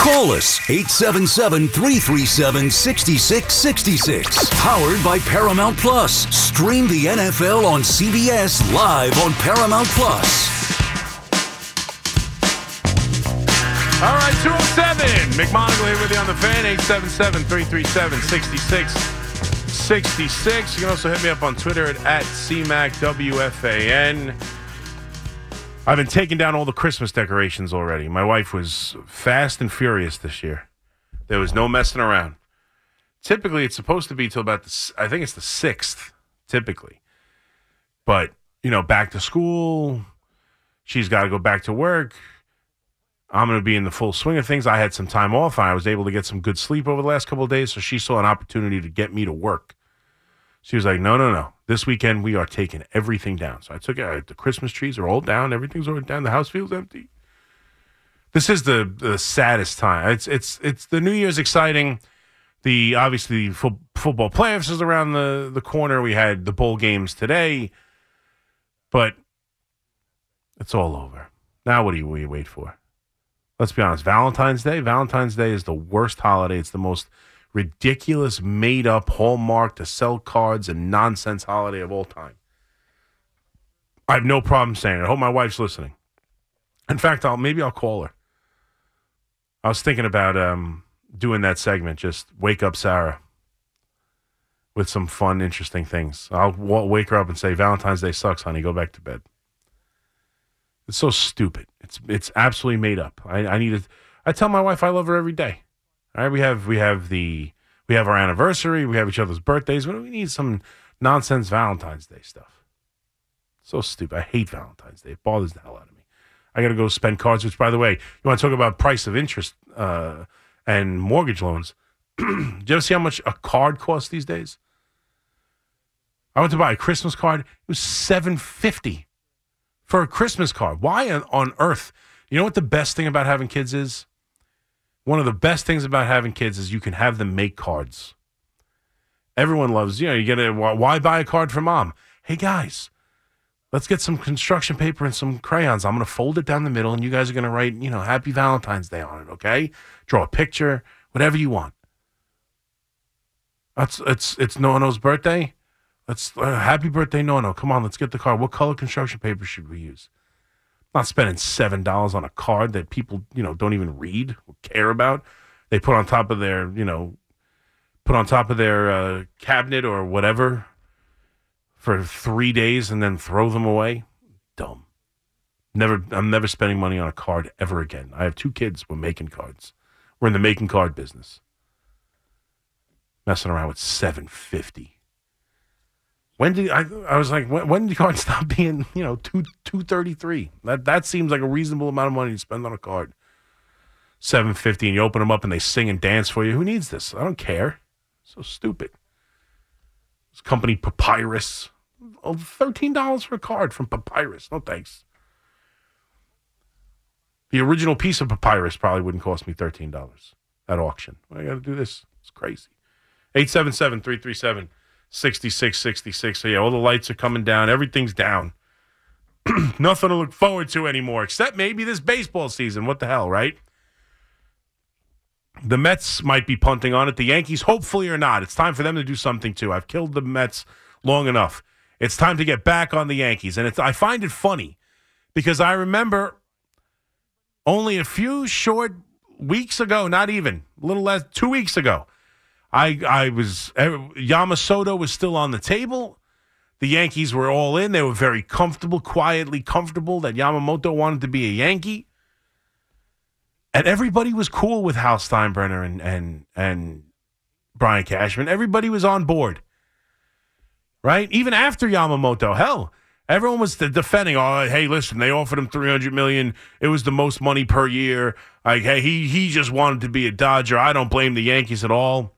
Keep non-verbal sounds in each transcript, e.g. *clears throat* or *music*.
Call us 877 337 6666. Powered by Paramount Plus. Stream the NFL on CBS live on Paramount Plus. All right, 207. McMonigle here with you on the fan, 877 337 6666. You can also hit me up on Twitter at, at CMACWFAN. I've been taking down all the Christmas decorations already. My wife was fast and furious this year. There was no messing around. Typically, it's supposed to be till about the, I think it's the 6th, typically. But, you know, back to school, she's got to go back to work. I'm going to be in the full swing of things. I had some time off. I was able to get some good sleep over the last couple of days, so she saw an opportunity to get me to work. She was like, "No, no, no. This weekend we are taking everything down." So I took it. The Christmas trees are all down. Everything's all down. The house feels empty. This is the the saddest time. It's it's it's the New Year's exciting. The obviously fo- football playoffs is around the the corner. We had the bowl games today, but it's all over. Now, what do you, what do you wait for? Let's be honest. Valentine's Day. Valentine's Day is the worst holiday. It's the most ridiculous, made up, hallmark to sell cards and nonsense holiday of all time. I have no problem saying it. I hope my wife's listening. In fact, I'll maybe I'll call her. I was thinking about um, doing that segment, just wake up Sarah with some fun, interesting things. I'll wake her up and say, "Valentine's Day sucks, honey. Go back to bed." It's so stupid. It's it's absolutely made up. I, I need to. I tell my wife I love her every day. All right, we have we have the we have our anniversary. We have each other's birthdays. We we need some nonsense Valentine's Day stuff. So stupid. I hate Valentine's Day. It bothers the hell out of me. I got to go spend cards. Which, by the way, you want to talk about price of interest uh, and mortgage loans? *clears throat* Do you ever see how much a card costs these days? I went to buy a Christmas card. It was seven fifty for a Christmas card. Why on earth? You know what the best thing about having kids is? One of the best things about having kids is you can have them make cards. Everyone loves, you know, you get a, why buy a card for mom? Hey guys, let's get some construction paper and some crayons. I'm going to fold it down the middle and you guys are going to write, you know, happy Valentine's Day on it, okay? Draw a picture, whatever you want. That's it's it's Nono's birthday. Let's uh, happy birthday, Nono. Come on, let's get the card. What color construction paper should we use? Not spending seven dollars on a card that people you know don't even read or care about. They put on top of their you know put on top of their uh, cabinet or whatever for three days and then throw them away. Dumb. Never. I'm never spending money on a card ever again. I have two kids. We're making cards. We're in the making card business. Messing around with seven fifty. When did I? I was like, when, when did cards *laughs* stop being, you know, two two thirty three? That that seems like a reasonable amount of money to spend on a card. Seven fifty, and you open them up and they sing and dance for you. Who needs this? I don't care. So stupid. This company Papyrus, oh, thirteen dollars for a card from Papyrus. No thanks. The original piece of Papyrus probably wouldn't cost me thirteen dollars at auction. I got to do this. It's crazy. 877 337 6666. So, yeah, all the lights are coming down. Everything's down. *clears throat* Nothing to look forward to anymore, except maybe this baseball season. What the hell, right? The Mets might be punting on it. The Yankees, hopefully or not. It's time for them to do something too. I've killed the Mets long enough. It's time to get back on the Yankees. And I find it funny because I remember only a few short weeks ago, not even, a little less, two weeks ago, I I was Yamasoto was still on the table. The Yankees were all in. They were very comfortable, quietly comfortable that Yamamoto wanted to be a Yankee. And everybody was cool with Hal Steinbrenner and and and Brian Cashman. Everybody was on board. Right? Even after Yamamoto. Hell, everyone was defending, oh, hey, listen, they offered him 300 million. It was the most money per year. Like, hey, he he just wanted to be a Dodger. I don't blame the Yankees at all.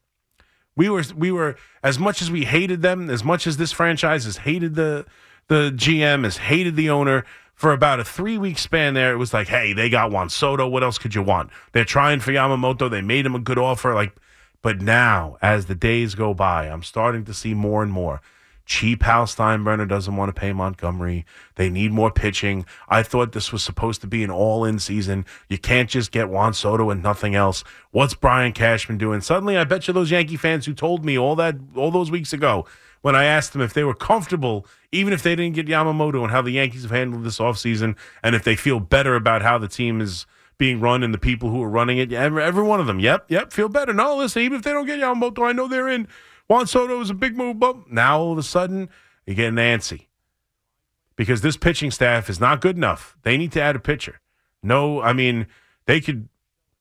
We were we were as much as we hated them, as much as this franchise has hated the the GM, has hated the owner for about a three week span. There, it was like, hey, they got Juan Soto. What else could you want? They're trying for Yamamoto. They made him a good offer. Like, but now as the days go by, I'm starting to see more and more cheap Hal Steinbrenner doesn't want to pay Montgomery. They need more pitching. I thought this was supposed to be an all in season. You can't just get Juan Soto and nothing else. What's Brian Cashman doing? Suddenly, I bet you those Yankee fans who told me all that all those weeks ago when I asked them if they were comfortable, even if they didn't get Yamamoto and how the Yankees have handled this offseason, and if they feel better about how the team is being run and the people who are running it. Every, every one of them. Yep, yep, feel better. No, listen, even if they don't get Yamamoto, I know they're in. Juan Soto is a big move, but now all of a sudden you get Nancy because this pitching staff is not good enough. They need to add a pitcher. No, I mean they could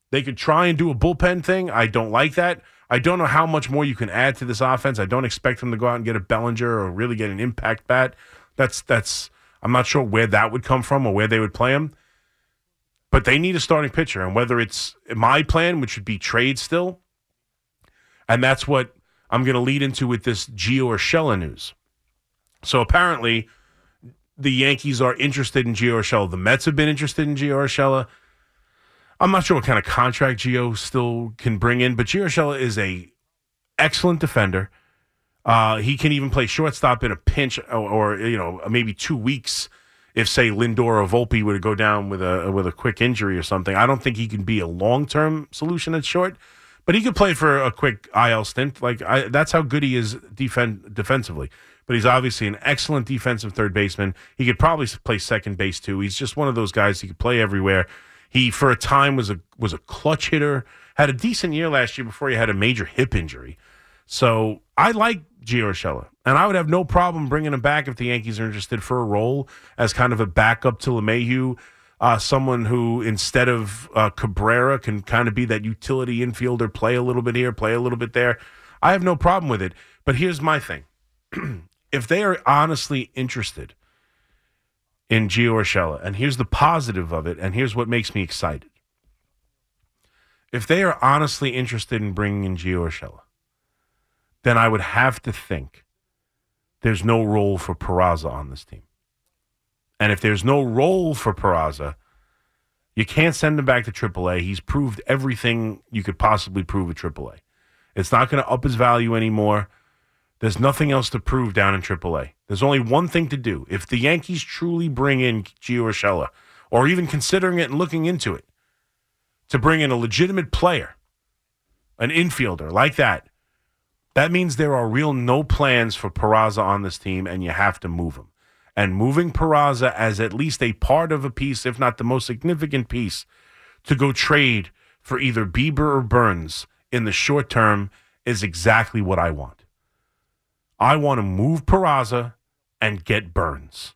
they could try and do a bullpen thing. I don't like that. I don't know how much more you can add to this offense. I don't expect them to go out and get a Bellinger or really get an impact bat. That's that's I'm not sure where that would come from or where they would play him. But they need a starting pitcher, and whether it's my plan, which would be trade still, and that's what I'm going to lead into with this Gio Urshela news. So apparently, the Yankees are interested in Gio Urshela. The Mets have been interested in Gio Urshela. I'm not sure what kind of contract Gio still can bring in, but Gio Urshela is a excellent defender. Uh, he can even play shortstop in a pinch, or, or, you know maybe two weeks if say Lindor or Volpe were to go down with a with a quick injury or something. I don't think he can be a long term solution at short. But he could play for a quick IL stint. Like I, that's how good he is defend defensively. But he's obviously an excellent defensive third baseman. He could probably play second base too. He's just one of those guys. He could play everywhere. He for a time was a was a clutch hitter. Had a decent year last year before he had a major hip injury. So I like Gio Urshela, and I would have no problem bringing him back if the Yankees are interested for a role as kind of a backup to LeMahieu uh, someone who instead of uh, Cabrera can kind of be that utility infielder, play a little bit here, play a little bit there. I have no problem with it. But here's my thing: *clears throat* if they are honestly interested in Gio Urshela, and here's the positive of it, and here's what makes me excited. If they are honestly interested in bringing in Gio Urshela, then I would have to think there's no role for Peraza on this team. And if there's no role for Peraza, you can't send him back to AAA. He's proved everything you could possibly prove at AAA. It's not going to up his value anymore. There's nothing else to prove down in AAA. There's only one thing to do. If the Yankees truly bring in Gio Urshela, or even considering it and looking into it, to bring in a legitimate player, an infielder like that, that means there are real no plans for Peraza on this team, and you have to move him and moving Peraza as at least a part of a piece, if not the most significant piece, to go trade for either Bieber or Burnes in the short term is exactly what I want. I want to move Peraza and get Burnes.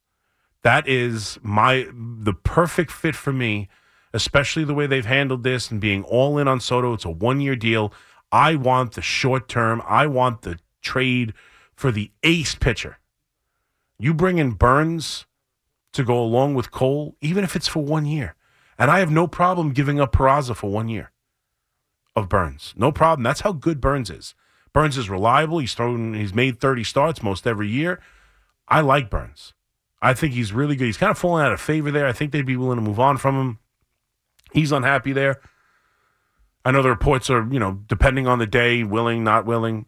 That is my the perfect fit for me, especially the way they've handled this and being all in on Soto. It's a one year deal. I want the short term. I want the trade for the ace pitcher. You bring in Burnes to go along with Cole, even if it's for one year. And I have no problem giving up Peraza for one year of Burnes. No problem. That's how good Burnes is. Burnes is reliable. He's thrown he's made 30 starts most every year. I like Burnes. I think he's really good. He's kind of falling out of favor there. I think they'd be willing to move on from him. He's unhappy there. I know the reports are, you know, depending on the day, willing, not willing.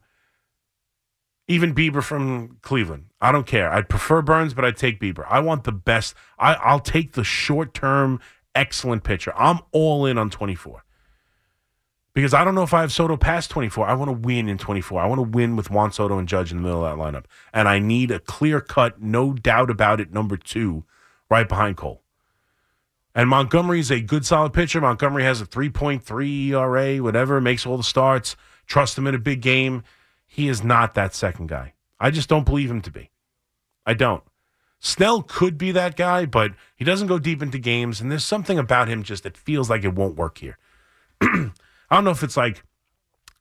Even Bieber from Cleveland. I don't care. I'd prefer Burnes, but I'd take Bieber. I want the best. I, I'll take the short term, excellent pitcher. I'm all in on 24. Because I don't know if I have Soto past 24. I want to win in 24. I want to win with Juan Soto and Judge in the middle of that lineup. And I need a clear cut, no doubt about it, number two, right behind Cole. And Montgomery is a good, solid pitcher. Montgomery has a 3.3 ERA, whatever, makes all the starts. Trust him in a big game. He is not that second guy. I just don't believe him to be. I don't. Snell could be that guy, but he doesn't go deep into games, and there's something about him just that feels like it won't work here. *clears throat* I don't know if it's like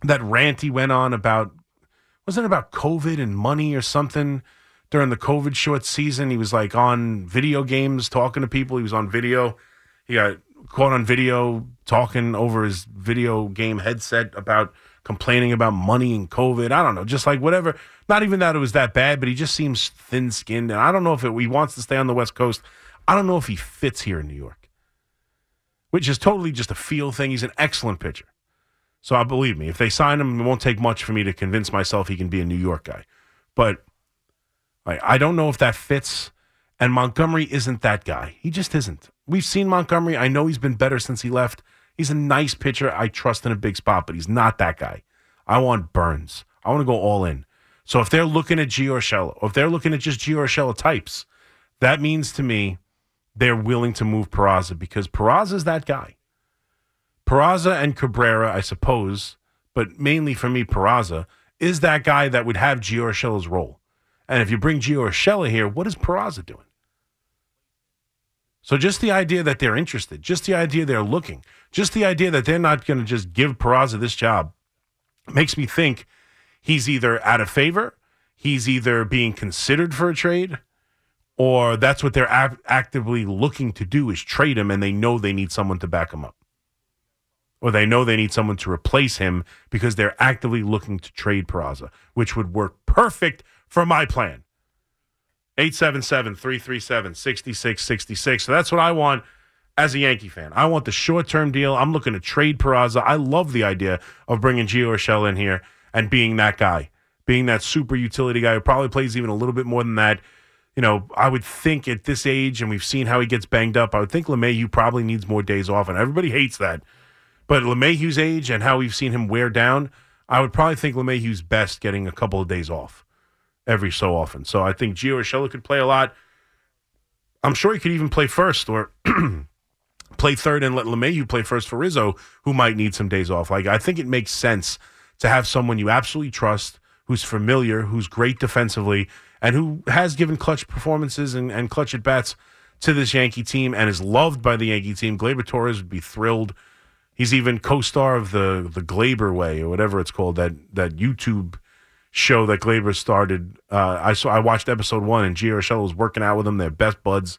that rant he went on about wasn't it about COVID and money or something during the COVID short season? He was like on video games talking to people. He was on video. He got caught on video talking over his video game headset about complaining about money and COVID. I don't know, just like whatever. Not even that it was that bad, but he just seems thin skinned. And I don't know if it, he wants to stay on the West Coast. I don't know if he fits here in New York, which is totally just a feel thing. He's an excellent pitcher. So I believe me, if they sign him, it won't take much for me to convince myself he can be a New York guy. But Like I don't know if that fits. And Montgomery isn't that guy. He just isn't. We've seen Montgomery. I know he's been better since he left. He's a nice pitcher. I trust in a big spot, but he's not that guy. I want Burnes. I want to go all in. So if they're looking at Gio Urshela, or if they're looking at just Gio Urshela types, that means to me they're willing to move Peraza because Peraza is that guy. Peraza and Cabrera, I suppose, but mainly for me, Peraza is that guy that would have Gio Urshela's role. And if you bring Gio Urshela here, what is Peraza doing? So just the idea that they're interested, just the idea they're looking, just the idea that they're not going to just give Peraza this job makes me think he's either out of favor, he's either being considered for a trade, or that's what they're actively looking to do is trade him and they know they need someone to back him up. Or they know they need someone to replace him because they're actively looking to trade Peraza, which would work perfect for my plan. 877 337 6666. So that's what I want as a Yankee fan. I want the short term deal. I'm looking to trade Peraza. I love the idea of bringing Gio Urshela in here and being that guy, being that super utility guy who probably plays even a little bit more than that. You know, I would think at this age, and we've seen how he gets banged up, I would think LeMahieu probably needs more days off, and everybody hates that. But LeMahieu's age and how we've seen him wear down, I would probably think LeMahieu's best getting a couple of days off every so often. So I think Gio Urshela could play a lot. I'm sure he could even play first or *clears throat* play third and let LeMahieu play first for Rizzo, who might need some days off. Like I think it makes sense to have someone you absolutely trust, who's familiar, who's great defensively, and who has given clutch performances and, and clutch at bats to this Yankee team and is loved by the Yankee team. Gleyber Torres would be thrilled. He's even co-star of the the Gleyber Way or whatever it's called that that YouTube show that Gleyber started. Uh, I saw I watched episode one and Gio Urshela was working out with him. They're best buds.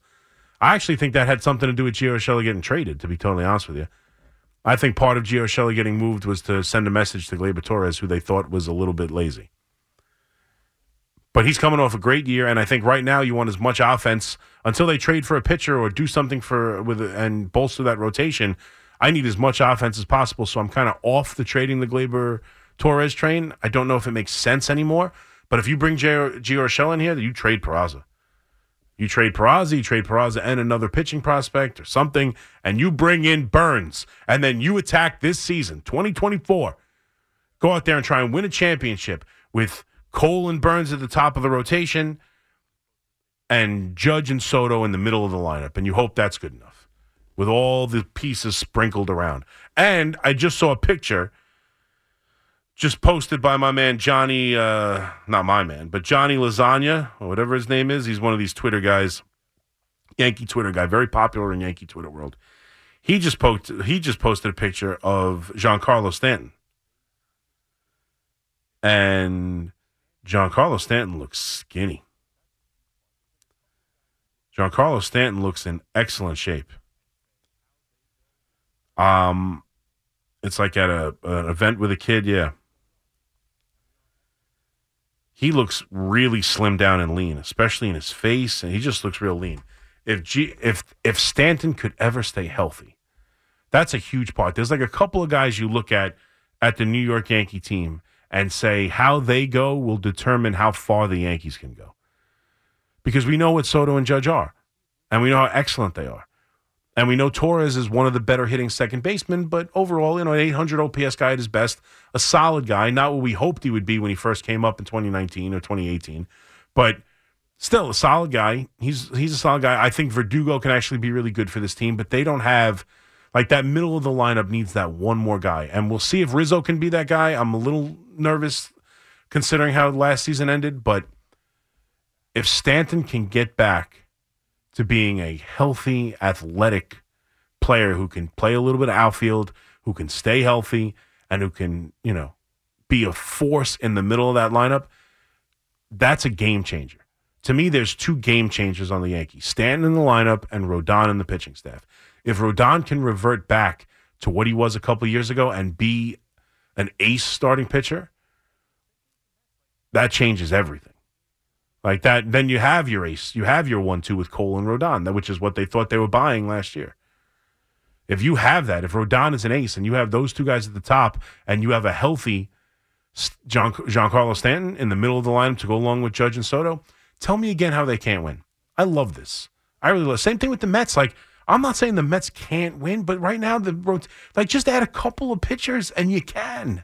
I actually think that had something to do with Gio Urshela getting traded. To be totally honest with you, I think part of Gio Urshela getting moved was to send a message to Gleyber Torres, who they thought was a little bit lazy. But he's coming off a great year, and I think right now you want as much offense until they trade for a pitcher or do something for with and bolster that rotation. I need as much offense as possible, so I'm kind of off the trading the Gleyber Torres train. I don't know if it makes sense anymore. But if you bring Gio Urshela in here, you trade Peraza. You trade Peraza, you trade Peraza and another pitching prospect or something, and you bring in Burnes, and then you attack this season, 2024. Go out there and try and win a championship with Cole and Burnes at the top of the rotation and Judge and Soto in the middle of the lineup. And you hope that's good enough with all the pieces sprinkled around. And I just saw a picture just posted by my man Johnny, uh, not my man, but Johnny Lasagna, or whatever his name is. He's one of these Twitter guys, Yankee Twitter guy, very popular in Yankee Twitter world. He just posted, he just posted a picture of Giancarlo Stanton. And Giancarlo Stanton looks skinny. Giancarlo Stanton looks in excellent shape. Um, it's like at a an event with a kid, yeah. He looks really slim down and lean, especially in his face, and he just looks real lean. If G, if if Stanton could ever stay healthy, that's a huge part. There's like a couple of guys you look at at the New York Yankee team and say how they go will determine how far the Yankees can go. Because we know what Soto and Judge are, and we know how excellent they are. And we know Torres is one of the better hitting second basemen, but overall, you know, an 800 OPS guy at his best, a solid guy, not what we hoped he would be when he first came up in 2019 or 2018, but still a solid guy. He's he's a solid guy. I think Verdugo can actually be really good for this team, but they don't have like that middle of the lineup needs that one more guy. And we'll see if Rizzo can be that guy. I'm a little nervous considering how last season ended, but if Stanton can get back to being a healthy, athletic player who can play a little bit of outfield, who can stay healthy, and who can, you know, be a force in the middle of that lineup, that's a game changer. To me, there's two game changers on the Yankees Stanton in the lineup and Rodon in the pitching staff. If Rodon can revert back to what he was a couple years ago and be an ace starting pitcher, that changes everything. Like that, then you have your ace. You have your one-two with Cole and Rodon, which is what they thought they were buying last year. If you have that, if Rodon is an ace and you have those two guys at the top, and you have a healthy John Giancarlo Stanton in the middle of the lineup to go along with Judge and Soto, Tell me again how they can't win. I love this. I really love. Same thing with the Mets. Like I'm not saying the Mets can't win, but right now the like just add a couple of pitchers and you can.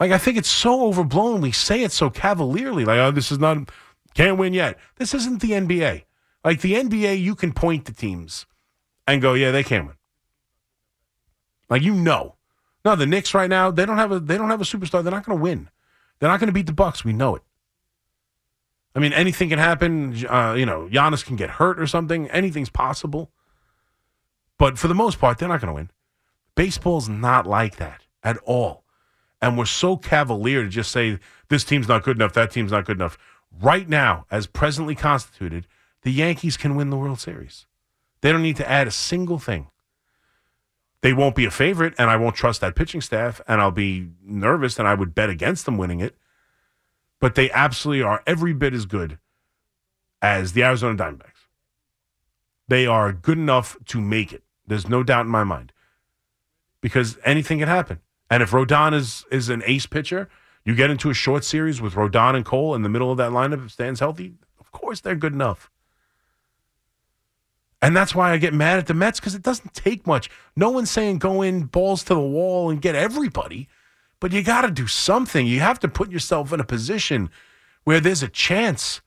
Like I think it's so overblown. We say it so cavalierly. Like oh, this is not can't win yet. This isn't the NBA. Like the NBA, you can point to teams and go, yeah, they can't win. Like you know. No, the Knicks right now, they don't have a they don't have a superstar. They're not going to win. They're not going to beat the Bucks. We know it. I mean, anything can happen. Uh, you know, Giannis can get hurt or something. Anything's possible. But for the most part, they're not going to win. Baseball's not like that at all. And we're so cavalier to just say this team's not good enough, that team's not good enough. Right now, as presently constituted, the Yankees can win the World Series. They don't need to add a single thing. They won't be a favorite, and I won't trust that pitching staff, and I'll be nervous, and I would bet against them winning it. But they absolutely are every bit as good as the Arizona Diamondbacks. They are good enough to make it. There's no doubt in my mind. Because anything can happen. And if Rodon is is an ace pitcher, you get into a short series with Rodon and Cole in the middle of that lineup, if stands healthy, of course they're good enough. And that's why I get mad at the Mets because it doesn't take much. No one's saying go in balls to the wall and get everybody, but you got to do something. You have to put yourself in a position where there's a chance.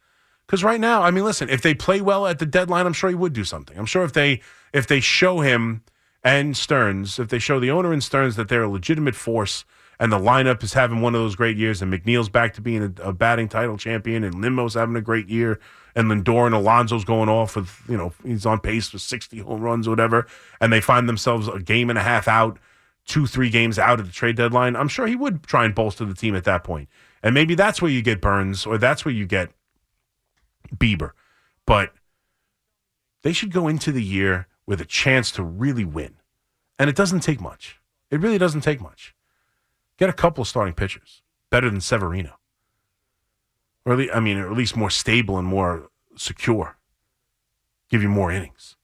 Because right now, I mean, listen, if they play well at the deadline, I'm sure he would do something. I'm sure if they if they show him and Stearns, if they show the owner and Stearns that they're a legitimate force and the lineup is having one of those great years, and McNeil's back to being a, a batting title champion, and Nimmo's having a great year, and Lindor and Alonso's going off with, you know, he's on pace for 60 home runs or whatever, and they find themselves a game and a half out, two, three games out at the trade deadline, I'm sure he would try and bolster the team at that point. And maybe that's where you get Burnes or that's where you get Bieber. But they should go into the year with a chance to really win. And it doesn't take much. It really doesn't take much. Get a couple of starting pitchers, better than Severino. Or at least, I mean, or at least more stable and more secure. Give you more innings.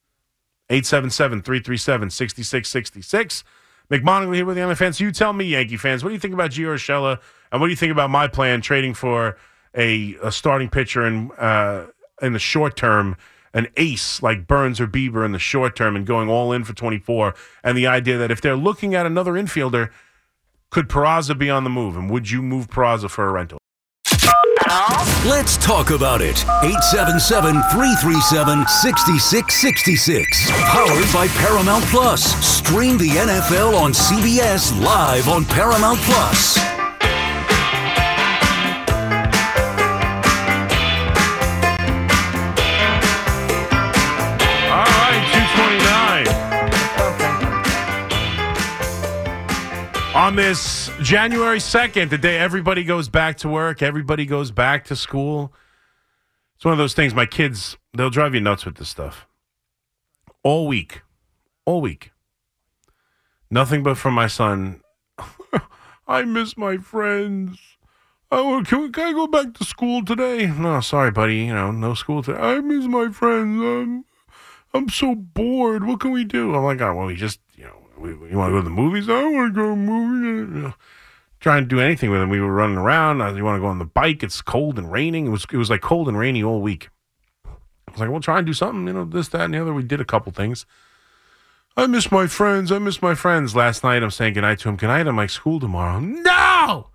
877 337 6666. McMonigle here with the Yankee fans. You tell me, Yankee fans, what do you think about Gio Urshela? And what do you think about my plan trading for a, a starting pitcher in, uh, in the short term, an ace like Burnes or Bieber in the short term, and going all in for 24? And the idea that if they're looking at another infielder, could Peraza be on the move? And would you move Peraza for a rental? Let's talk about it. 877 337 6666. Powered by Paramount Plus. Stream the NFL on CBS live on Paramount Plus. On this January 2nd, the day everybody goes back to work, everybody goes back to school. It's one of those things, my kids, they'll drive you nuts with this stuff. All week. All week. Nothing but from my son. *laughs* I miss my friends. Oh, can, we, can I go back to school today? No, sorry, buddy. You know, no school today. I miss my friends. I'm, I'm so bored. What can we do? I'm like, oh, well, we just, you know, you want to go to the movies? I want to go to the movies. You know, trying to do anything with him. We were running around. You want to go on the bike? It's cold and raining. It was, it was like cold and rainy all week. I was like, we'll try and do something, you know, this, that, and the other. We did a couple things. I miss my friends. I miss my friends. Last night, I'm saying goodnight to him. Goodnight. I'm like, school tomorrow. No!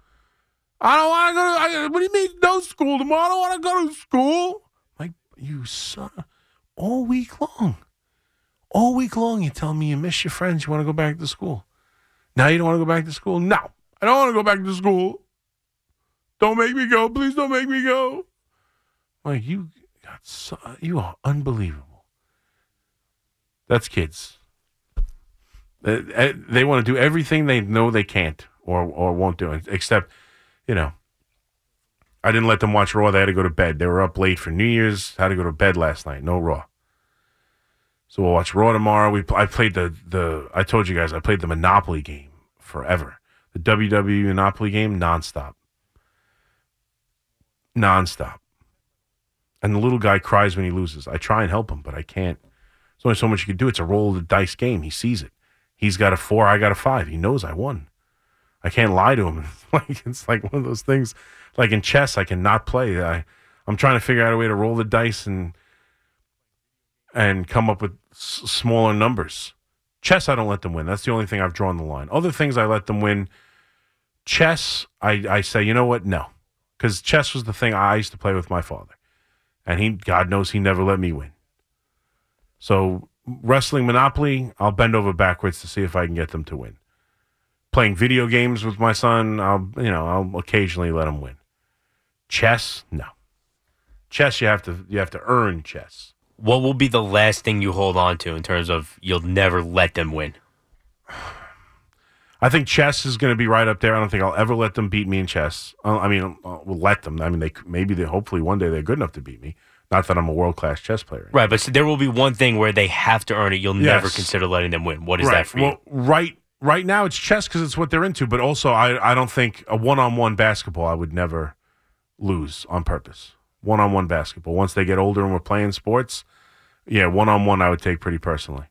I don't want to go to, I, what do you mean no school tomorrow? I don't want to go to school. I'm like, you son, all week long. All week long, you tell me you miss your friends. You want to go back to school. Now you don't want to go back to school? No, I don't want to go back to school. Don't make me go. Please don't make me go. Like, you got so, you are unbelievable. That's kids. They, they want to do everything they know they can't or or won't do, except, you know, I didn't let them watch Raw. They had to go to bed. They were up late for New Year's. Had to go to bed last night. No Raw. So we'll watch Raw tomorrow. We I played the the I told you guys I played the Monopoly game forever. The WWE Monopoly game nonstop. Nonstop. And the little guy cries when he loses. I try and help him, but I can't. There's only so much you can do. It's a roll of the dice game. He sees it. He's got a four, I got a five. He knows I won. I can't lie to him. *laughs* like it's like one of those things. Like in chess, I cannot play. I I'm trying to figure out a way to roll the dice and and come up with s- smaller numbers. Chess, I don't let them win. That's the only thing I've drawn the line. Other things, I let them win. Chess, I, I say, you know what? No, because chess was the thing I used to play with my father, and he, God knows, he never let me win. So wrestling Monopoly, I'll bend over backwards to see if I can get them to win. Playing video games with my son, I'll you know I'll occasionally let him win. Chess, no. Chess, you have to you have to earn chess. What will be the last thing you hold on to in terms of you'll never let them win? I think chess is going to be right up there. I don't think I'll ever let them beat me in chess. Uh, I mean, uh, we'll let them. I mean, they maybe they hopefully one day they're good enough to beat me. Not that I'm a world class chess player. Right, but so there will be one thing where they have to earn it. You'll never consider letting them win. What is right. that for well, you? right right now it's chess because it's what they're into. But also, I I don't think a one on one basketball I would never lose on purpose. One on one basketball. Once they get older and we're playing sports, yeah, one on one I would take pretty personally.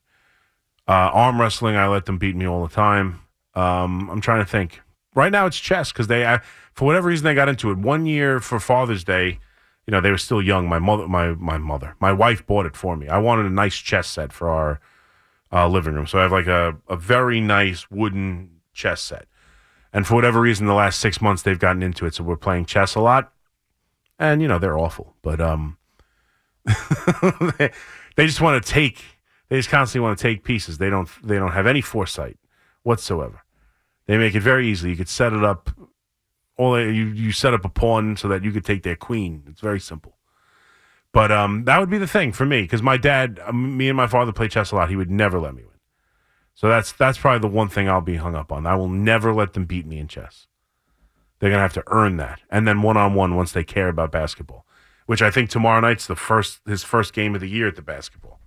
Uh, arm wrestling, I let them beat me all the time. Um, I'm trying to think. Right now it's chess because they, I, for whatever reason, they got into it. One year for Father's Day, you know, they were still young. My mother, my my mother, my wife bought it for me. I wanted a nice chess set for our uh, living room, so I have like a a very nice wooden chess set. And for whatever reason, the last six months they've gotten into it, so we're playing chess a lot. And you know they're awful, but um, they, *laughs* they just want to take. They just constantly want to take pieces. They don't. They don't have any foresight whatsoever. They make it very easy. You could set it up. All you you set up a pawn so that you could take their queen. It's very simple. But um, that would be the thing for me because my dad, um, me and my father play chess a lot. He would never let me win. So that's that's probably the one thing I'll be hung up on. I will never let them beat me in chess. They're gonna have to earn that, and then one on one once they care about basketball, which I think tomorrow night's the first his first game of the year at the basketball.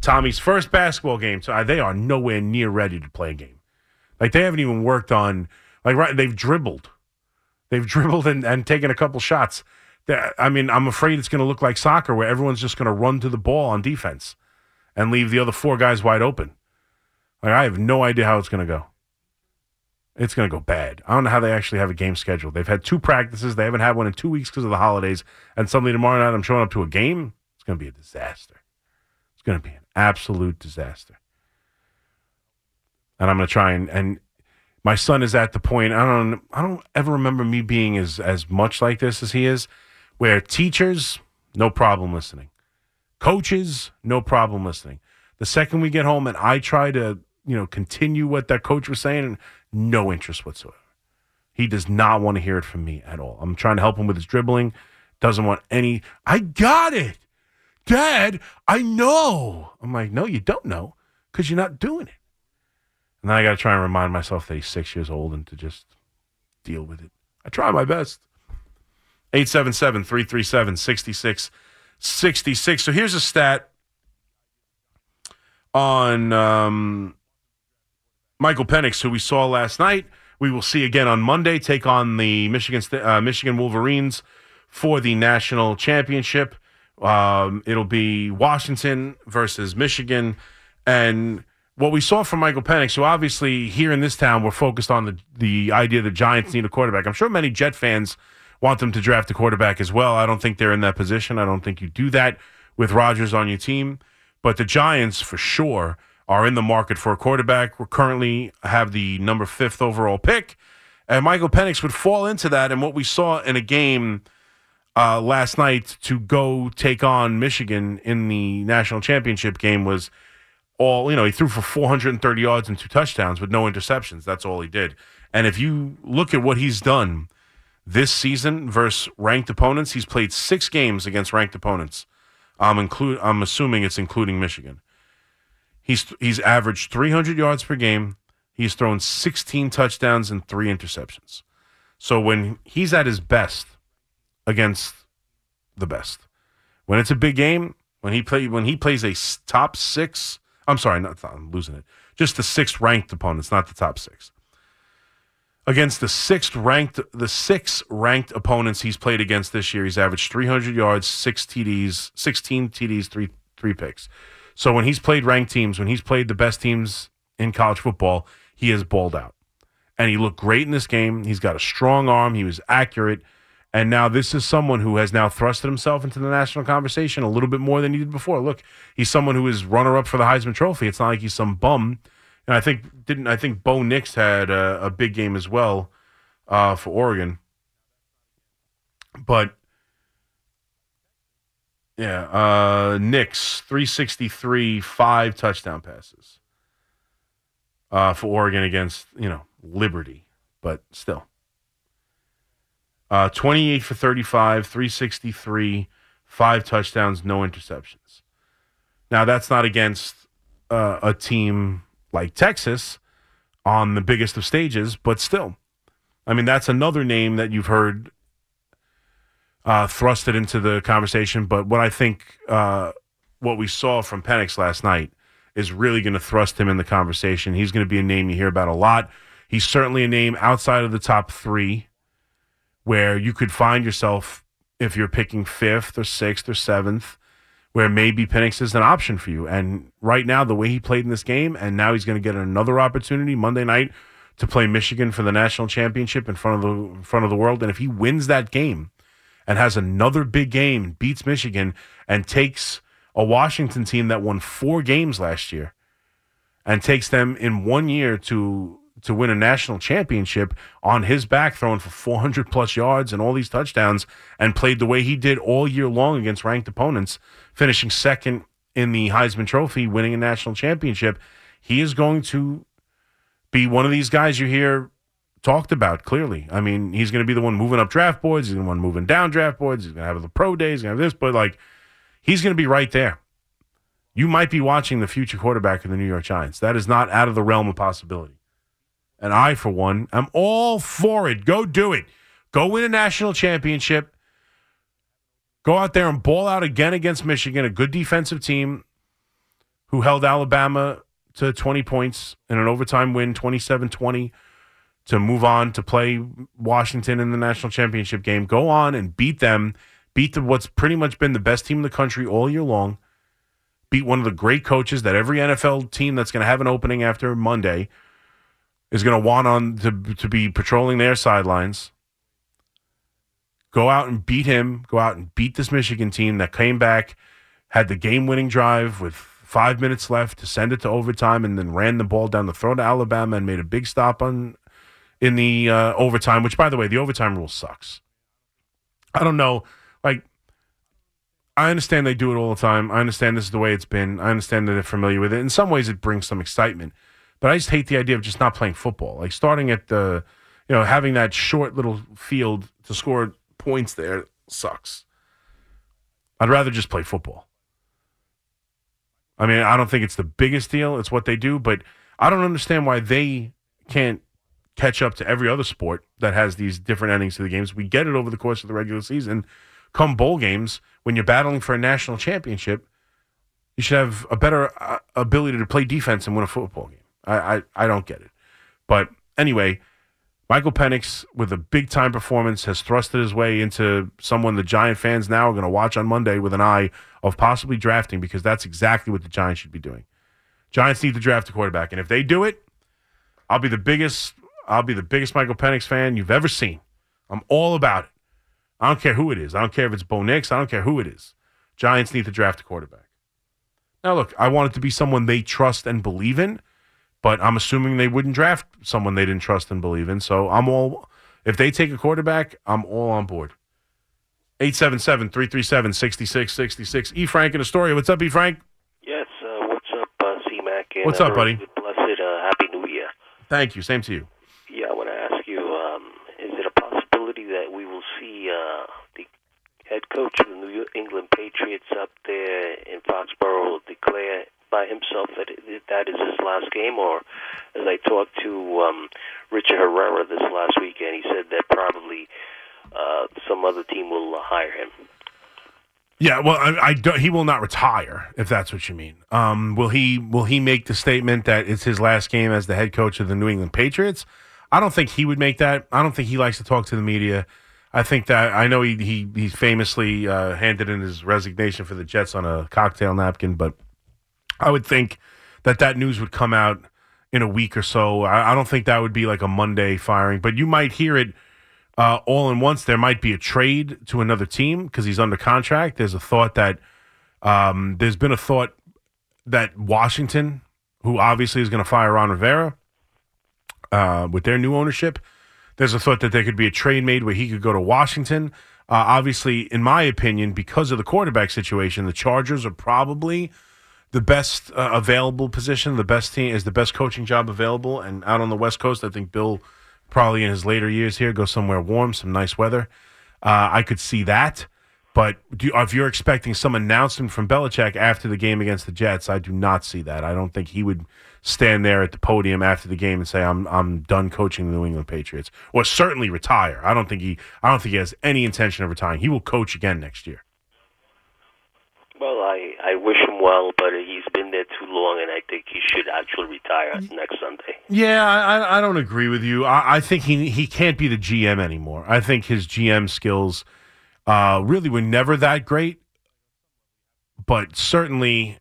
Tommy's first basketball game. So uh, they are nowhere near ready to play a game. Like they haven't even worked on like right. They've dribbled, they've *laughs* dribbled and, and taken a couple shots. I mean, I'm afraid it's going to look like soccer where everyone's just going to run to the ball on defense and leave the other four guys wide open. Like I have no idea how it's going to go. It's going to go bad. I don't know how they actually have a game scheduled. They've had two practices. They haven't had one in two weeks because of the holidays. And suddenly tomorrow night, I'm showing up to a game. It's going to be a disaster. It's going to be an absolute disaster. And I'm going to try and and my son is at the point. I don't. I don't ever remember me being as as much like this as he is, where teachers no problem listening, coaches no problem listening. The second we get home and I try to you know continue what that coach was saying, And no interest whatsoever. He does not want to hear it from me at all. I'm trying to help him with his dribbling. Doesn't want any. I got it, Dad. I know. I'm like, no, you don't know because you're not doing it. And then I got to try and remind myself that he's six years old and to just deal with it. I try my best. 877 337 6666. So here's a stat on um, Michael Penix, who we saw last night. We will see again on Monday, take on the Michigan uh, Michigan Wolverines for the national championship. Um, it'll be Washington versus Michigan. And what we saw from Michael Penix, so obviously here in this town, we're focused on the, the idea the Giants need a quarterback. I'm sure many Jet fans want them to draft a quarterback as well. I don't think they're in that position. I don't think you do that with Rodgers on your team. But the Giants, for sure, are in the market for a quarterback. We currently have the number fifth overall pick. And Michael Penix would fall into that. And what we saw in a game uh, last night to go take on Michigan in the national championship game was all, you know, he threw for 430 yards and two touchdowns with no interceptions. That's all he did. And if you look at what he's done this season versus ranked opponents, he's played six games against ranked opponents. I'm include. I'm assuming it's including Michigan. He's he's averaged 300 yards per game. He's thrown 16 touchdowns and three interceptions. So when he's at his best against the best, when it's a big game, when he play when he plays a top six, I'm sorry, not I'm losing it. Just the sixth ranked opponents, not the top six. Against the sixth ranked, the six ranked opponents he's played against this year, he's averaged 300 yards, six TDs, 16 TDs, three three picks. So when he's played ranked teams, when he's played the best teams in college football, he has balled out. And he looked great in this game. He's got a strong arm. He was accurate. And now this is someone who has now thrusted himself into the national conversation a little bit more than he did before. Look, he's someone who is runner up for the Heisman Trophy. It's not like he's some bum. And I think didn't I think Bo Nix had a, a big game as well uh, for Oregon. But yeah, uh, sixty three, five touchdown passes uh, for Oregon against you know Liberty, but still. Uh, 28 for 35, 363, five touchdowns, no interceptions. Now, that's not against uh, a team like Texas on the biggest of stages, but still. I mean, that's another name that you've heard uh, it into the conversation. But what I think, uh, what we saw from Penix last night is really going to thrust him in the conversation. He's going to be a name you hear about a lot. He's certainly a name outside of the top three where you could find yourself if you're picking fifth or sixth or seventh, where maybe Penix is an option for you. And right now, the way he played in this game, and now he's going to get another opportunity Monday night to play Michigan for the national championship in front of the in front of the world. And if he wins that game and has another big game, beats Michigan, and takes a Washington team that won four games last year, and takes them in one year to to win a national championship on his back, throwing for 400 plus yards and all these touchdowns, and played the way he did all year long against ranked opponents, finishing second in the Heisman Trophy, winning a national championship. He is going to be one of these guys you hear talked about clearly. I mean, he's going to be the one moving up draft boards. He's the one moving down draft boards. He's going to have the pro days. He's going to have this, but like, he's going to be right there. You might be watching the future quarterback of the New York Giants. That is not out of the realm of possibility. And I, for one, am all for it. Go do it. Go win a national championship. Go out there and ball out again against Michigan, a good defensive team who held Alabama to 20 points in an overtime win, 27 20, to move on to play Washington in the national championship game. Go on and beat them. Beat the, what's pretty much been the best team in the country all year long. Beat one of the great coaches that every NFL team that's going to have an opening after Monday is going to want on to to be patrolling their sidelines. Go out and beat him. Go out and beat this Michigan team that came back, had the game-winning drive with five minutes left to send it to overtime, and then ran the ball down the throat to Alabama and made a big stop on in the uh, overtime. Which, by the way, the overtime rule sucks. I don't know, like. I understand they do it all the time. I understand this is the way it's been. I understand that they're familiar with it. In some ways, it brings some excitement. But I just hate the idea of just not playing football. Like starting at the, you know, having that short little field to score points there sucks. I'd rather just play football. I mean, I don't think it's the biggest deal. It's what they do, but I don't understand why they can't catch up to every other sport that has these different endings to the games. We get it over the course of the regular season. Come bowl games, when you're battling for a national championship, you should have a better uh, ability to play defense and win a football game. I, I, I don't get it. But anyway, Michael Penix, with a big time performance, has thrusted his way into someone the Giant fans now are going to watch on Monday with an eye of possibly drafting because that's exactly what the Giants should be doing. Giants need to draft a quarterback, and if they do it, I'll be the biggest. I'll be the biggest Michael Penix fan you've ever seen. I'm all about it. I don't care who it is. I don't care if it's Bo Nix. I don't care who it is. Giants need to draft a quarterback. Now, look, I want it to be someone they trust and believe in but I'm assuming they wouldn't draft someone they didn't trust and believe in. So I'm all, if they take a quarterback, I'm all on board. 877 337 6666. E. Frank in Astoria. What's up, E. Frank? Yes, uh, what's up, uh, C-Mac? What's up, uh, buddy? Blessed uh, Happy New Year. Thank you. Same to you. Yeah, I want to ask you, um, is it a possibility that we will see uh, the head coach of the New England Patriots up there in Foxborough declare by himself that that is his last game, or as I talked to um, Richard Herrera this last weekend, he said that probably uh, some other team will hire him. Yeah, well, I, I don't, he will not retire if that's what you mean. Um, will he? Will he make the statement that it's his last game as the head coach of the New England Patriots? I don't think he would make that. I don't think he likes to talk to the media. I think that I know he he, he famously uh, handed in his resignation for the Jets on a cocktail napkin, but I would think that that news would come out in a week or so. I, I don't think that would be like a Monday firing, but you might hear it uh, all in once. There might be a trade to another team because he's under contract. There's a thought that um, there's been a thought that Washington, who obviously is going to fire Ron Rivera uh, with their new ownership, there's a thought that there could be a trade made where he could go to Washington. Uh, obviously, in my opinion, because of the quarterback situation, the Chargers are probably the best uh, available position. The best team is the best coaching job available. And out on the West Coast, I think Bill probably in his later years here go somewhere warm, some nice weather. Uh, I could see that. But if you're expecting some announcement from Belichick after the game against the Jets, I do not see that. I don't think he would stand there at the podium after the game and say, "I'm I'm done coaching the New England Patriots," or certainly retire. I don't think he I don't think he has any intention of retiring. He will coach again next year. Well, I I wish him well, but he's been there too long, and I think he should actually retire next Sunday. Yeah, I, I don't agree with you. I, I think he he can't be the GM anymore. I think his GM skills uh, really were never that great, but certainly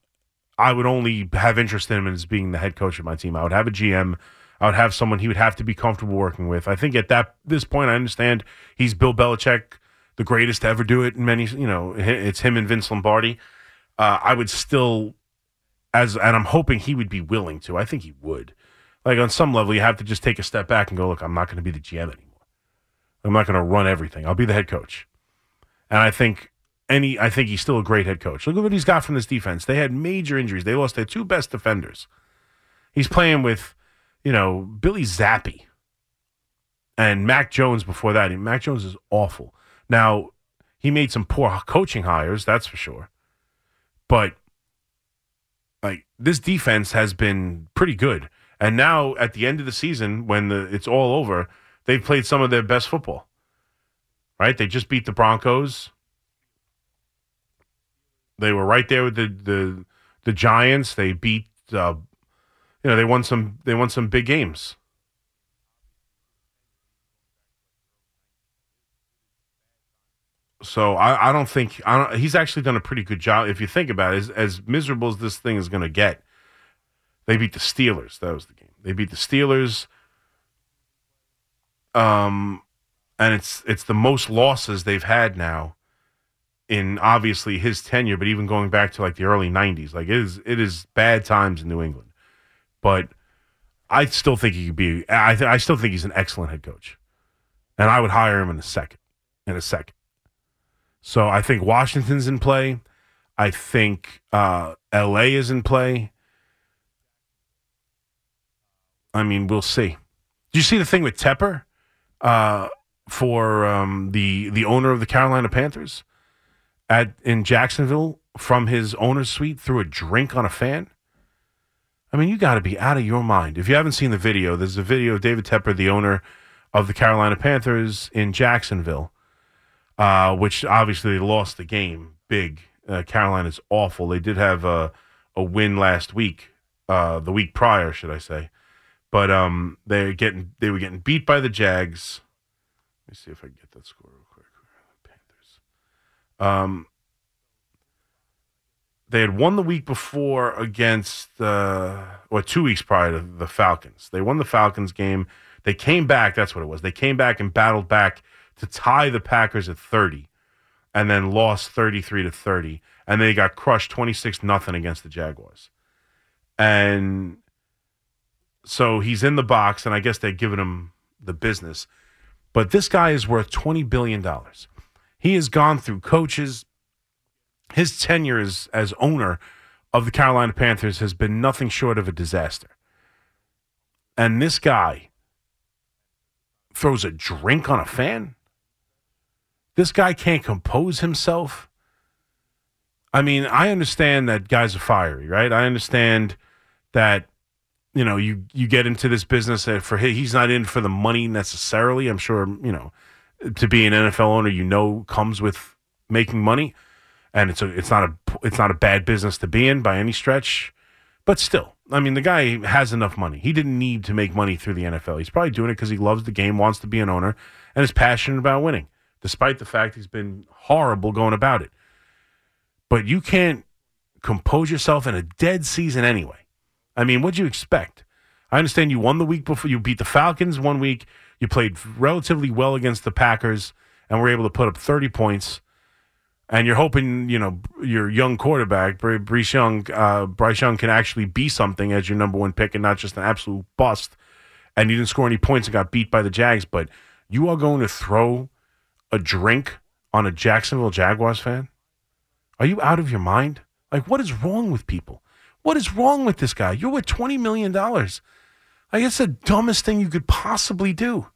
I would only have interest in him as being the head coach of my team. I would have a GM. I would have someone he would have to be comfortable working with. I think at that this point, I understand he's Bill Belichick, the greatest to ever do it. In many, you know, it's him and Vince Lombardi. Uh, I would still, as and I'm hoping he would be willing to. I think he would. Like on some level, you have to just take a step back and go, look, I'm not going to be the GM anymore. I'm not going to run everything. I'll be the head coach. And I think any I think he's still a great head coach. Look at what he's got from this defense. They had major injuries. They lost their two best defenders. He's playing with, you know, Bailey Zappe and Mac Jones before that. Mac Jones is awful. Now, he made some poor coaching hires, that's for sure. But like this defense has been pretty good. And now at the end of the season, when the, it's all over, they've played some of their best football right? They just beat the Broncos. They were right there with the the, the Giants. They beat, uh, you know, they won some they won some big games. So I, I don't think I don't, he's actually done a pretty good job. If you think about it, as, as miserable as this thing is going to get, they beat the Steelers. That was the game. They beat the Steelers. Um, and it's it's the most losses they've had now in obviously his tenure, but even going back to like the early '90s, like it is it is bad times in New England. But I still think he could be. I th- I still think he's an excellent head coach, and I would hire him in a second. In a second. So I think Washington's in play. I think uh, L.A. is in play. I mean, we'll see. Do you see the thing with Tepper? Uh, for um, the the owner of the Carolina Panthers at in Jacksonville from his owner's suite threw a drink on a fan. I mean, you got to be out of your mind. If you haven't seen the video, there's a video of David Tepper, the owner of the Carolina Panthers in Jacksonville, uh, which obviously they lost the game big. Uh, Carolina's awful. They did have a, a win last week, uh, the week prior, should I say? But um, they getting they were getting beat by the Jags Let me see if I can get that score. Um, they had won the week before against, uh, or two weeks prior to the Falcons. They won the Falcons game. They came back. That's what it was. They came back and battled back to tie the Packers at 30 and then lost 33 to 30. And they got crushed 26 nothing against the Jaguars. And so he's in the box, and I guess they're giving him the business. But this guy is worth $20 billion. He has gone through coaches. His tenure as, as owner of the Carolina Panthers has been nothing short of a disaster. And this guy throws a drink on a fan? This guy can't compose himself? I mean, I understand that guys are fiery, right? I understand that you know, you you get into this business uh, for he's not in for the money necessarily. I'm sure you know to be an NFL owner, you know, comes with making money, and it's a it's not a it's not a bad business to be in by any stretch. But still, I mean, the guy has enough money. He didn't need to make money through the NFL. He's probably doing it because he loves the game, wants to be an owner, and is passionate about winning, despite the fact he's been horrible going about it. But you can't compose yourself in a dead season anyway I mean, what'd you expect? I understand you won the week before. You beat the Falcons one week. You played relatively well against the Packers and were able to put up 30 points. And you're hoping, you know, your young quarterback, Bry- Bryce Young, uh, Bryce Young, can actually be something as your number one pick and not just an absolute bust. And you didn't score any points and got beat by the Jags. But you are going to throw a drink on a Jacksonville Jaguars fan? Are you out of your mind? Like, what is wrong with people? What is wrong with this guy? You're worth $20 million. Like, it's the dumbest thing you could possibly do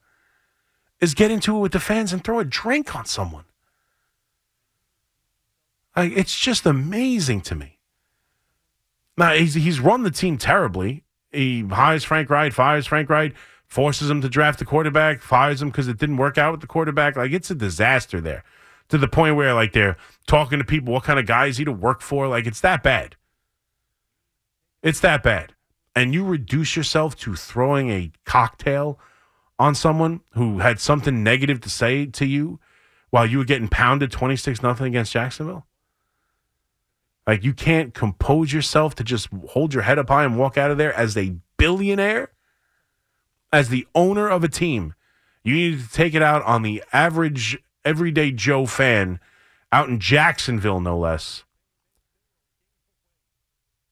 is get into it with the fans and throw a drink on someone. Like, it's just amazing to me. Now, he's, he's run the team terribly. He hires Frank Reich, fires Frank Reich, forces him to draft the quarterback, fires him because it didn't work out with the quarterback. Like, it's a disaster there to the point where, like, they're talking to people, what kind of guy is he to work for? Like, it's that bad. It's that bad. And you reduce yourself to throwing a cocktail on someone who had something negative to say to you while you were getting pounded 26 nothing against Jacksonville? Like you can't compose yourself to just hold your head up high and walk out of there as a billionaire, as the owner of a team. You need to take it out on the average everyday Joe fan out in Jacksonville, no less.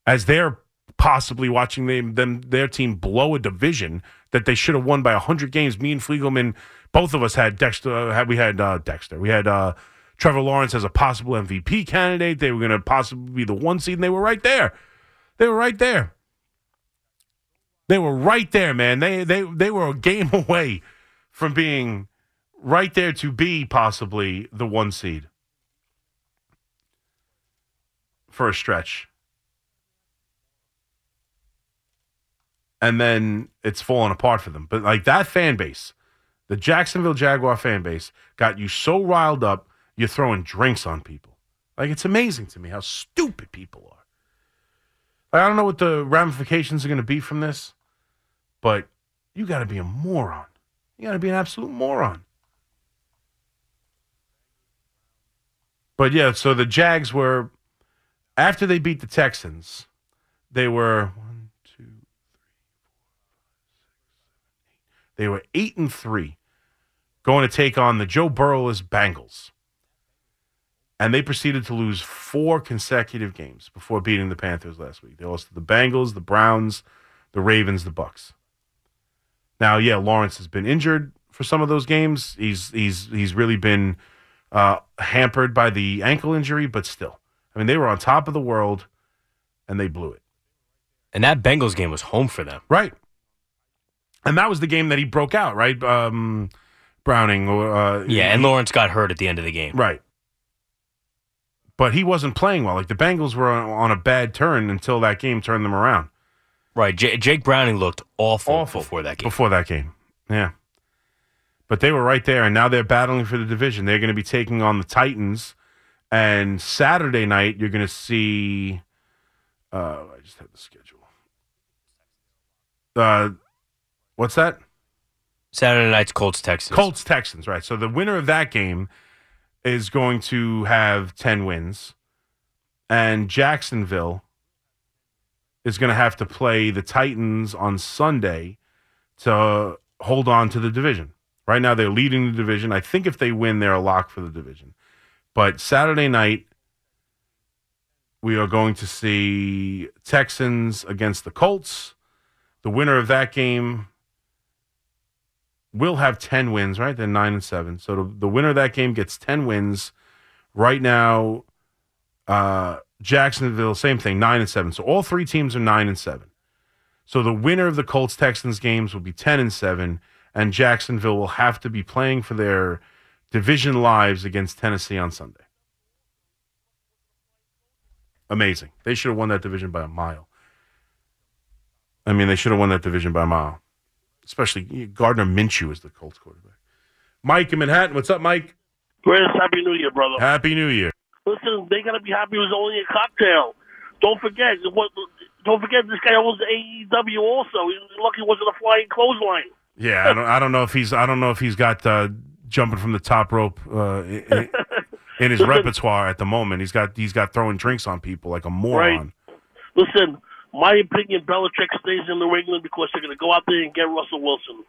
As they're possibly watching them, them their team blow a division that they should have won by 100 games. Me and Fliegelman, both of us had Dexter, uh, had, we had uh, Dexter. We had uh, Trevor Lawrence as a possible MVP candidate. They were going to possibly be the one seed, and they were right there. They were right there. They were right there, man. They they they were a game *laughs* away from being right there to be possibly the one seed for a stretch. And then it's fallen apart for them. But like that fan base, the Jacksonville Jaguar fan base, got you so riled up, you're throwing drinks on people. Like it's amazing to me how stupid people are. Like, I don't know what the ramifications are going to be from this, but you got to be a moron. You got to be an absolute moron. But yeah, so the Jags were after they beat the Texans, they were one, two, three, four, five, six, seven, eight. They were eight and three, going to take on the Joe Burrowless Bengals, and they proceeded to lose four consecutive games before beating the Panthers last week. They lost to the Bengals, the Browns, the Ravens, the Bucks. Now, yeah, Lawrence has been injured for some of those games. He's he's he's really been uh, hampered by the ankle injury, but still, I mean, they were on top of the world, and they blew it. And that Bengals game was home for them. Right. And that was the game that he broke out, right? Um, Browning. Uh, Yeah, and Lawrence got hurt at the end of the game. Right. But he wasn't playing well. Like the Bengals were on, on a bad turn until that game turned them around. Right. J- Jake Browning looked awful, Awful before that game. Before that game. Yeah. But they were right there, and now they're battling for the division. They're going to be taking on the Titans. And Saturday night, you're going to see. Uh, I just had the schedule. Uh, what's that? Saturday night's Colts Texans. Colts Texans, right. So the winner of that game is going to have 10 wins. And Jacksonville is going to have to play the Titans on Sunday to hold on to the division. Right now, they're leading the division. I think if they win, they're a lock for the division. But Saturday night, we are going to see Texans against the Colts. The winner of that game will have 10 wins, right? They're 9 and 7. So the, the winner of that game gets 10 wins. Right now, uh, Jacksonville, same thing, 9 and 7. So all three teams are 9 and 7. So the winner of the Colts Texans games will be 10 and 7 and Jacksonville will have to be playing for their division lives against Tennessee on Sunday. Amazing. They should have won that division by a mile. I mean, they should have won that division by a mile. Especially Gardner Minshew is the Colts quarterback. Mike in Manhattan. What's up, Mike? Greatest Happy New Year, brother. Happy New Year. Listen, they gotta be happy it was only a cocktail. Don't forget what. Don't forget this guy owns AEW also. Lucky it wasn't a flying clothesline. Yeah, I don't, I don't know if he's I don't know if he's got uh, jumping from the top rope uh, in, in his *laughs* repertoire at the moment. He's got he's got throwing drinks on people like a moron. Listen, my opinion, Belichick stays in New England because they're going to go out there and get Russell Wilson.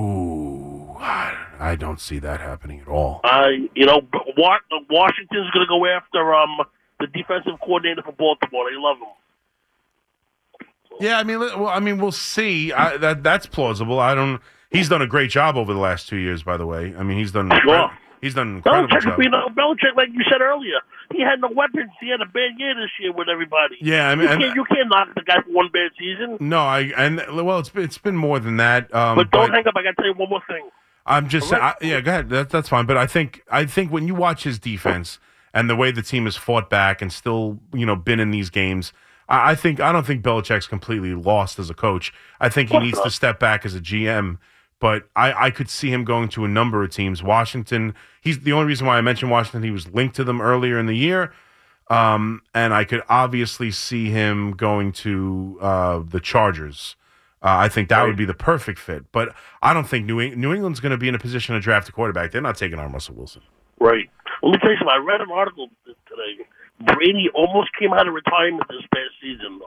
Ooh, I don't see that happening at all. Uh, you know, Wa- Washington's going to go after um the defensive coordinator for Baltimore. They love him. Yeah, I mean, well, I mean, we'll see. I, that that's plausible. I don't. He's done a great job over the last two years, by the way. I mean, he's done. Sure. He's done an incredible Belichick, job. you know, Belichick, like you said earlier, he had no weapons. He had a bad year this year with everybody. Yeah, I mean, you can't, you can't knock the guy for one bad season. No, I and well, it's been, it's been more than that. Um, But don't hang up. I got to tell you one more thing. I'm just saying, Right. I, yeah, go ahead. That, that's fine. But I think I think when you watch his defense and the way the team has fought back and still, you know, been in these games, I, I think I don't think Belichick's completely lost as a coach. I think he needs to step back as a GM. But I, I could see him going to a number of teams. Washington. He's the only reason why I mentioned Washington. He was linked to them earlier in the year. Um, and I could obviously see him going to uh, the Chargers. Uh, I think that would be the perfect fit. But I don't think New, New England's going to be in a position to draft a quarterback. They're not taking on Russell Wilson. Right. Let me tell you something. I read an article today. Brady almost came out of retirement this past season,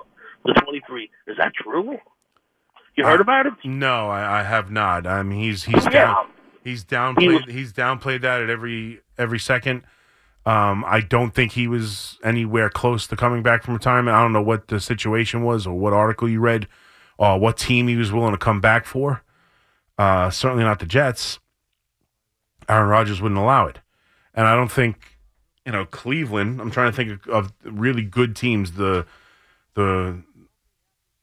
the 23. Is that true? You heard Uh, about it? No, I, I have not. I mean, he's he's Yeah. down, he's downplayed He he's downplayed that at every every second. Um, I don't think he was anywhere close to coming back from retirement. I don't know what the situation was or what article you read, or what team he was willing to come back for. Uh, certainly not the Jets. Aaron Rodgers wouldn't allow it, and I don't think you know Cleveland. I'm trying to think of, of really good teams. The the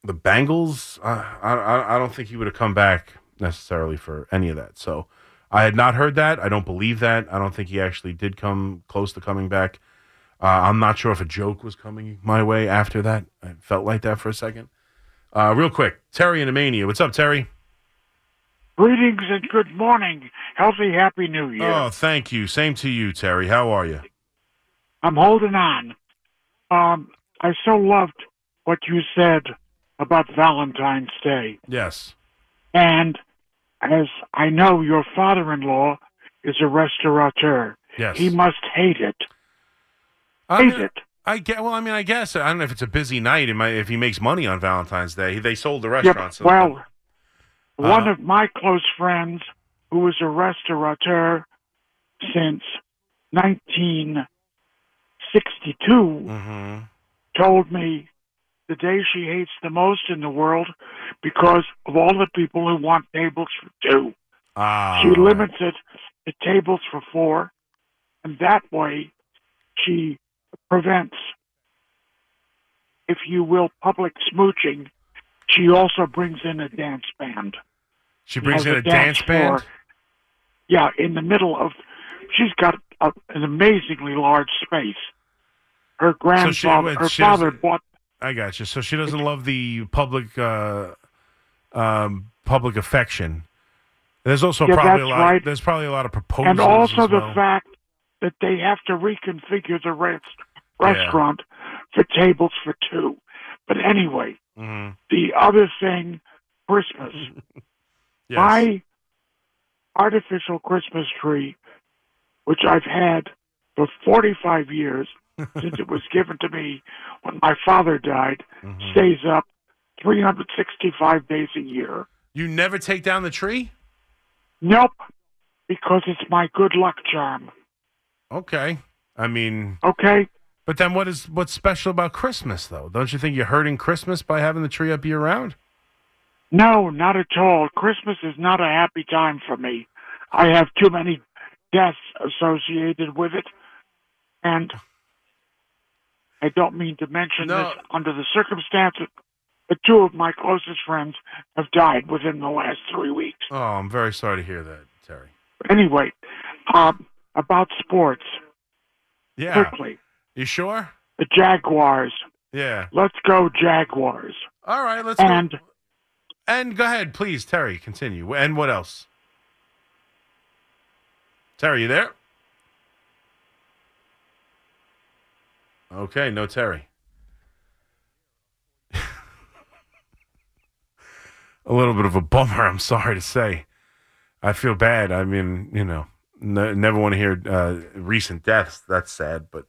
the Bengals. Uh, I, I I don't think he would have come back necessarily for any of that. So I had not heard that. I don't believe that. I don't think he actually did come close to coming back. Uh, I'm not sure if a joke was coming my way after that. I felt like that for a second. Uh, real quick, Terry and Mania. What's up, Terry? Greetings and good morning. Healthy, happy new year. Oh, thank you. Same to you, Terry. How are you? I'm holding on. Um, I so loved what you said about Valentine's Day. Yes. And as I know your father in law is a restaurateur, Yes. he must hate it. I Hate mean, it. I get. Well, I mean, I guess I don't know if it's a busy night. If he makes money on Valentine's Day, they sold the Yep. restaurant. so- Well, one Uh, of my close friends, who was a restaurateur since 1962, Mhm. told me the day she hates the most in the world because of all the people who want tables for two. Ah, she limits it to tables for four, and that way she prevents, if you will, public smooching. She also brings in a dance band. She brings in a a dance dance band. Yeah, in the middle of, she's got a, an amazingly large space. Her grandfather, wait, her she father bought I got you. So she doesn't love the public, uh, um, public affection. There's also Yeah, probably a lot. right. There's probably a lot of proposals. and also the well. fact that they have to reconfigure the rest, restaurant for tables for two. But anyway, Mhm. the other thing, Christmas. *laughs* Yes. My artificial Christmas tree, which I've had for 45 years since it was given to me when my father died, Mhm. stays up 365 days a year. You never take down the tree. Nope, because it's my good luck charm. Okay. I mean, Okay? but then what is what's special about Christmas though? Don't you think you're hurting Christmas by having the tree up year round? No, not at all. Christmas is not a happy time for me. I have too many deaths associated with it. And I don't mean to mention No. this under the circumstances, but two of my closest friends have died within the last three weeks. Oh, I'm very sorry to hear that, Terry. Anyway, um, about sports, Yeah. quickly. You sure? The Jaguars. Yeah. Let's go, Jaguars. All right. Let's And go. And go ahead, please, Terry. Continue. And what else? Terry, you there? Okay, no Terry. *laughs* a little bit of a bummer, I'm sorry to say. I feel bad. I mean, you know, n- never want to hear uh, recent deaths. That's sad, but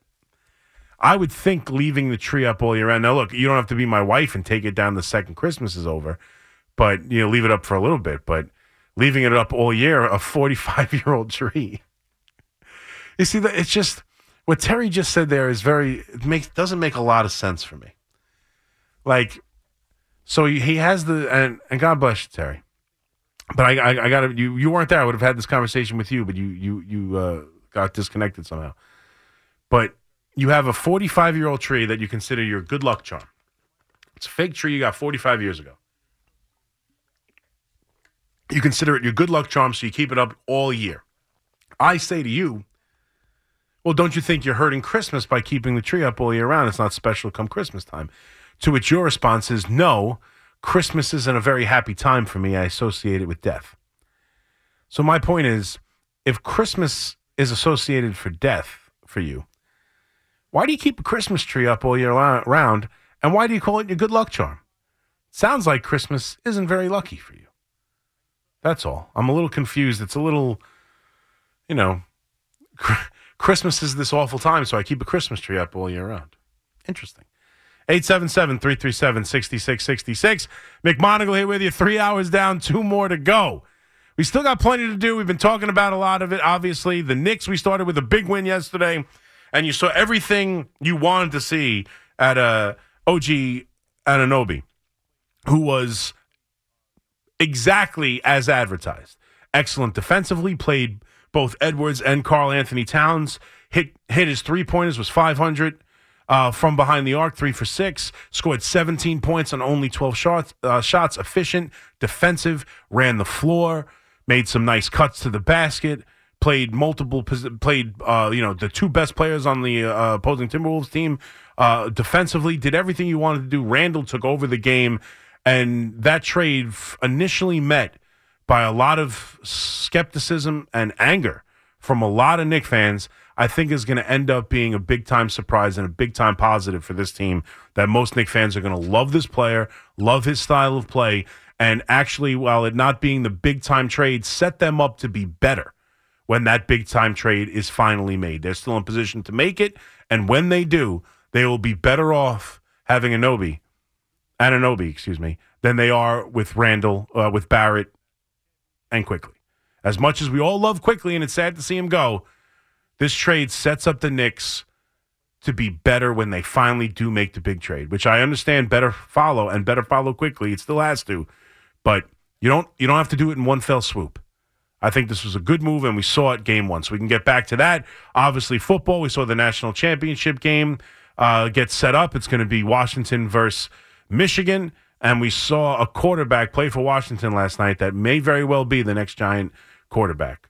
I would think leaving the tree up all year round. Now, look, you don't have to be my wife and take it down the second Christmas is over, but you know, leave it up for a little bit. But leaving it up all year, a 45 year old tree. You see, that it's just what Terry just said there is very, it makes, doesn't make a lot of sense for me. Like, so he, he has the, and, and God bless you, Terry. But I, I, I got to, you, you weren't there. I would have had this conversation with you, but you, you, you uh, got disconnected somehow. But you have a 45 year old tree that you consider your good luck charm. It's a fake tree you got 45 years ago. You consider it your good luck charm, so you keep it up all year. I say to you, well, don't you think you're hurting Christmas by keeping the tree up all year round? It's not special come Christmas time. To which your response is, no, Christmas isn't a very happy time for me. I associate it with death. So my point is, if Christmas is associated for death for you, why do you keep a Christmas tree up all year round? And why do you call it your good luck charm? Sounds like Christmas isn't very lucky for you. That's all. I'm a little confused. It's a little, you know, *laughs* Christmas is this awful time, so I keep a Christmas tree up all year round. Interesting. 877 337 6666. McMonigle here with you. Three hours down, two more to go. We still got plenty to do. We've been talking about a lot of it, obviously. The Knicks, we started with a big win yesterday, and you saw everything you wanted to see at uh, OG Anunoby, who was exactly as advertised. Excellent defensively, played both Edwards and Karl-Anthony Towns. Hit hit his three pointers was 500 uh, from behind the arc, three for six. Scored 17 points on only 12 shots. Uh, shots efficient, defensive, ran the floor, made some nice cuts to the basket. Played multiple, played uh, you know the two best players on the uh, opposing Timberwolves team uh, defensively. Did everything you wanted to do. Randle took over the game, and that trade initially met by a lot of skepticism and anger from a lot of Knick fans, I think is going to end up being a big time surprise and a big time positive for this team. That most Knick fans are going to love this player, love his style of play, and actually, while it not being the big time trade, set them up to be better when that big time trade is finally made. They're still in position to make it, and when they do, they will be better off having Anobi, Anunoby, excuse me, than they are with Randle, uh, with Barrett, and Quickley. As much as we all love quickly, and it's sad to see him go, this trade sets up the Knicks to be better when they finally do make the big trade, which I understand better follow and better follow quickly. It still has to, but you don't you don't have to do it in one fell swoop. I think this was a good move, and we saw it game one. So we can get back to that. Obviously, football. We saw the national championship game uh, get set up. It's going to be Washington versus Michigan. And we saw a quarterback play for Washington last night that may very well be the next giant quarterback.